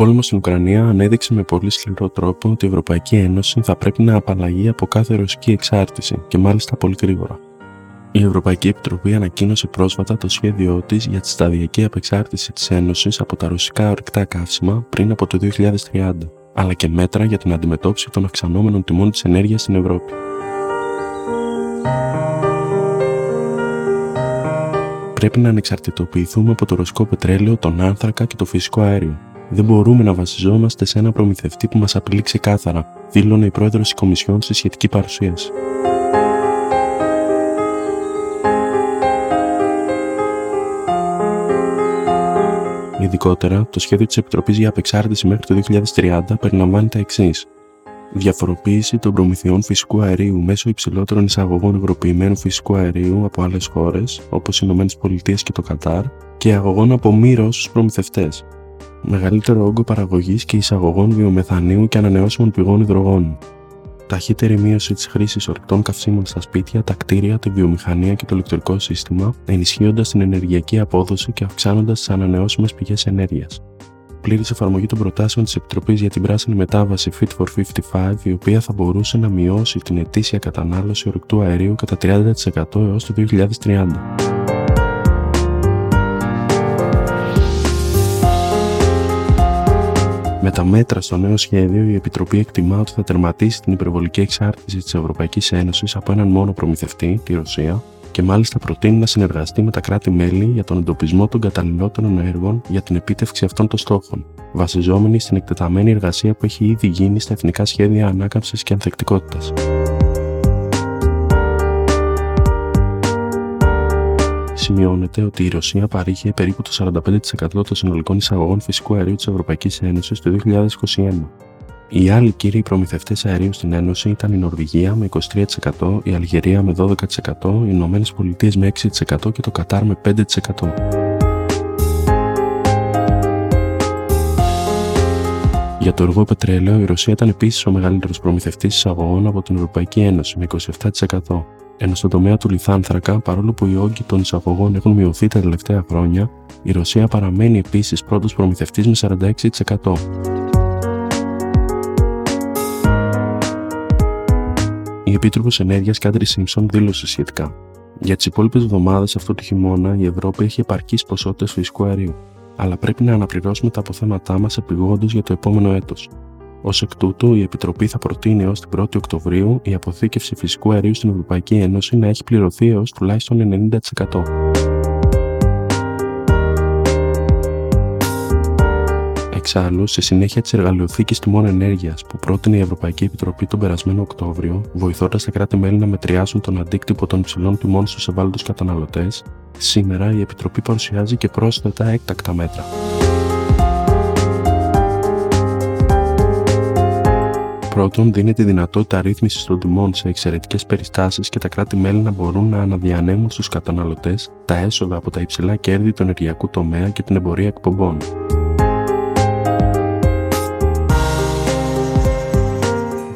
πόλεμος στην Ουκρανία ανέδειξε με πολύ σκληρό τρόπο ότι η Ευρωπαϊκή Ένωση θα πρέπει να απαλλαγεί από κάθε ρωσική εξάρτηση και μάλιστα πολύ γρήγορα. Η Ευρωπαϊκή Επιτροπή ανακοίνωσε πρόσφατα το σχέδιό της για τη σταδιακή απεξάρτηση της Ένωσης από τα ρωσικά ορυκτά καύσιμα πριν από το 2030, αλλά και μέτρα για την αντιμετώπιση των αυξανόμενων τιμών της ενέργειας στην Ευρώπη. Πρέπει να ανεξαρτητοποιηθούμε από το ρωσικό πετρέλαιο, τον άνθρακα και το φυσικό αέριο. Δεν μπορούμε να βασιζόμαστε σε ένα προμηθευτή που μας απειλεί ξεκάθαρα, δήλωνε η πρόεδρος της Κομισιόν στη σχετική παρουσίαση. Ειδικότερα, το σχέδιο της Επιτροπής για Απεξάρτηση μέχρι το 2030 περιλαμβάνει τα εξής. Διαφοροποίηση των προμηθειών φυσικού αερίου μέσω υψηλότερων εισαγωγών υγροποιημένου φυσικού αερίου από άλλες χώρες, όπως οι ΗΠΑ και το Κατάρ, και αγωγών από μη Ρώσου προμηθευτές. Μεγαλύτερο όγκο παραγωγής και εισαγωγών βιομεθανίου και ανανεώσιμων πηγών υδρογόνου ταχύτερη μείωση της χρήσης ορυκτών καυσίμων στα σπίτια, τα κτίρια, τη βιομηχανία και το ηλεκτρικό σύστημα, ενισχύοντας την ενεργειακή απόδοση και αυξάνοντας τις ανανεώσιμες πηγές ενέργειας. Πλήρης εφαρμογή των προτάσεων της Επιτροπής για την Πράσινη Μετάβαση Fit for 55, η οποία θα μπορούσε να μειώσει την ετήσια κατανάλωση ορυκτού αερίου κατά 30% έως το 2030. Με τα μέτρα στο νέο σχέδιο, η Επιτροπή εκτιμά ότι θα τερματίσει την υπερβολική εξάρτηση της Ευρωπαϊκής Ένωσης από έναν μόνο προμηθευτή, τη Ρωσία, και μάλιστα προτείνει να συνεργαστεί με τα κράτη-μέλη για τον εντοπισμό των καταλληλότερων έργων για την επίτευξη αυτών των στόχων, βασιζόμενη στην εκτεταμένη εργασία που έχει ήδη γίνει στα εθνικά σχέδια ανάκαμψης και ανθεκτικότητας. Σημειώνεται ότι η Ρωσία παρήχε περίπου το 45% των συνολικών εισαγωγών φυσικού αερίου της Ευρωπαϊκής Ένωσης το 2021. Οι άλλοι κύριοι προμηθευτές αερίου στην Ένωση ήταν η Νορβηγία με 23%, η Αλγερία με 12%, οι Ηνωμένες Πολιτείες με 6% και το Κατάρ με 5%. Για το εργό πετρέλαιο, η Ρωσία ήταν επίσης ο μεγαλύτερος προμηθευτής εισαγωγών από την Ευρωπαϊκή Ένωση με 27% ενώ στον τομέα του λιθάνθρακα, παρόλο που οι όγκοι των εισαγωγών έχουν μειωθεί τα τελευταία χρόνια, η Ρωσία παραμένει επίσης πρώτος προμηθευτής με 46%. Η Επίτροπος Ενέργειας Κάντρι Σίμψον δήλωσε σχετικά. Για τις υπόλοιπες εβδομάδες αυτού του χειμώνα, η Ευρώπη έχει επαρκείς ποσότητες φυσικού αερίου, αλλά πρέπει να αναπληρώσουμε τα αποθέματά μας επιγόντως για το επόμενο έτος. Ω εκ τούτου, η Επιτροπή θα προτείνει έως την 1η Οκτωβρίου η αποθήκευση φυσικού αερίου στην Ευρωπαϊκή Ένωση να έχει πληρωθεί έως τουλάχιστον 90%. Εξάλλου, στη συνέχεια της εργαλειοθήκης τιμών ενέργειας που πρότεινε η Ευρωπαϊκή Επιτροπή τον περασμένο Οκτώβριο, βοηθώντας τα κράτη-μέλη να μετριάσουν τον αντίκτυπο των υψηλών τιμών στους ευάλωτους καταναλωτές, σήμερα η Επιτροπή παρουσιάζει και πρόσθετα έκτακτα μέτρα. Πρώτον, δίνει τη δυνατότητα ρύθμισης των τιμών σε εξαιρετικές περιστάσεις και τα κράτη-μέλη να μπορούν να αναδιανέμουν στους καταναλωτές τα έσοδα από τα υψηλά κέρδη του ενεργειακού τομέα και την εμπορία εκπομπών.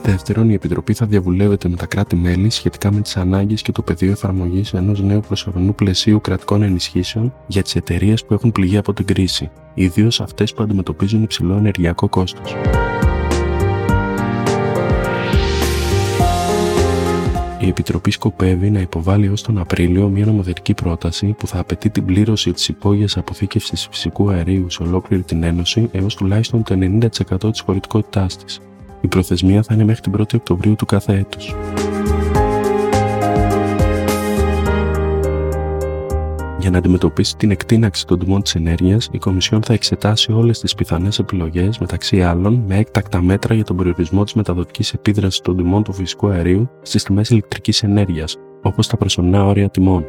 Δεύτερον, η Επιτροπή θα διαβουλεύεται με τα κράτη-μέλη σχετικά με τις ανάγκες και το πεδίο εφαρμογής ενός νέου προσωρινού πλαισίου κρατικών ενισχύσεων για τις εταιρείες που έχουν πληγεί από την κρίση, ιδίως αυτές που αντιμετωπίζουν υψηλό ενεργειακό κόστος. Η Επιτροπή σκοπεύει να υποβάλει ως τον Απρίλιο μια νομοθετική πρόταση που θα απαιτεί την πλήρωση της υπόγειας αποθήκευσης φυσικού αερίου σε ολόκληρη την Ένωση έως τουλάχιστον το 90% της χωρητικότητάς της. Η προθεσμία θα είναι μέχρι την 1η Οκτωβρίου του κάθε έτους. Για να αντιμετωπίσει την εκτείναξη των τιμών της ενέργειας, η Κομισιόν θα εξετάσει όλες τις πιθανές επιλογές, μεταξύ άλλων, με έκτακτα μέτρα για τον περιορισμό της μεταδοτικής επίδρασης των τιμών του φυσικού αερίου στις τιμές ηλεκτρικής ενέργειας, όπως τα προσωρινά όρια τιμών.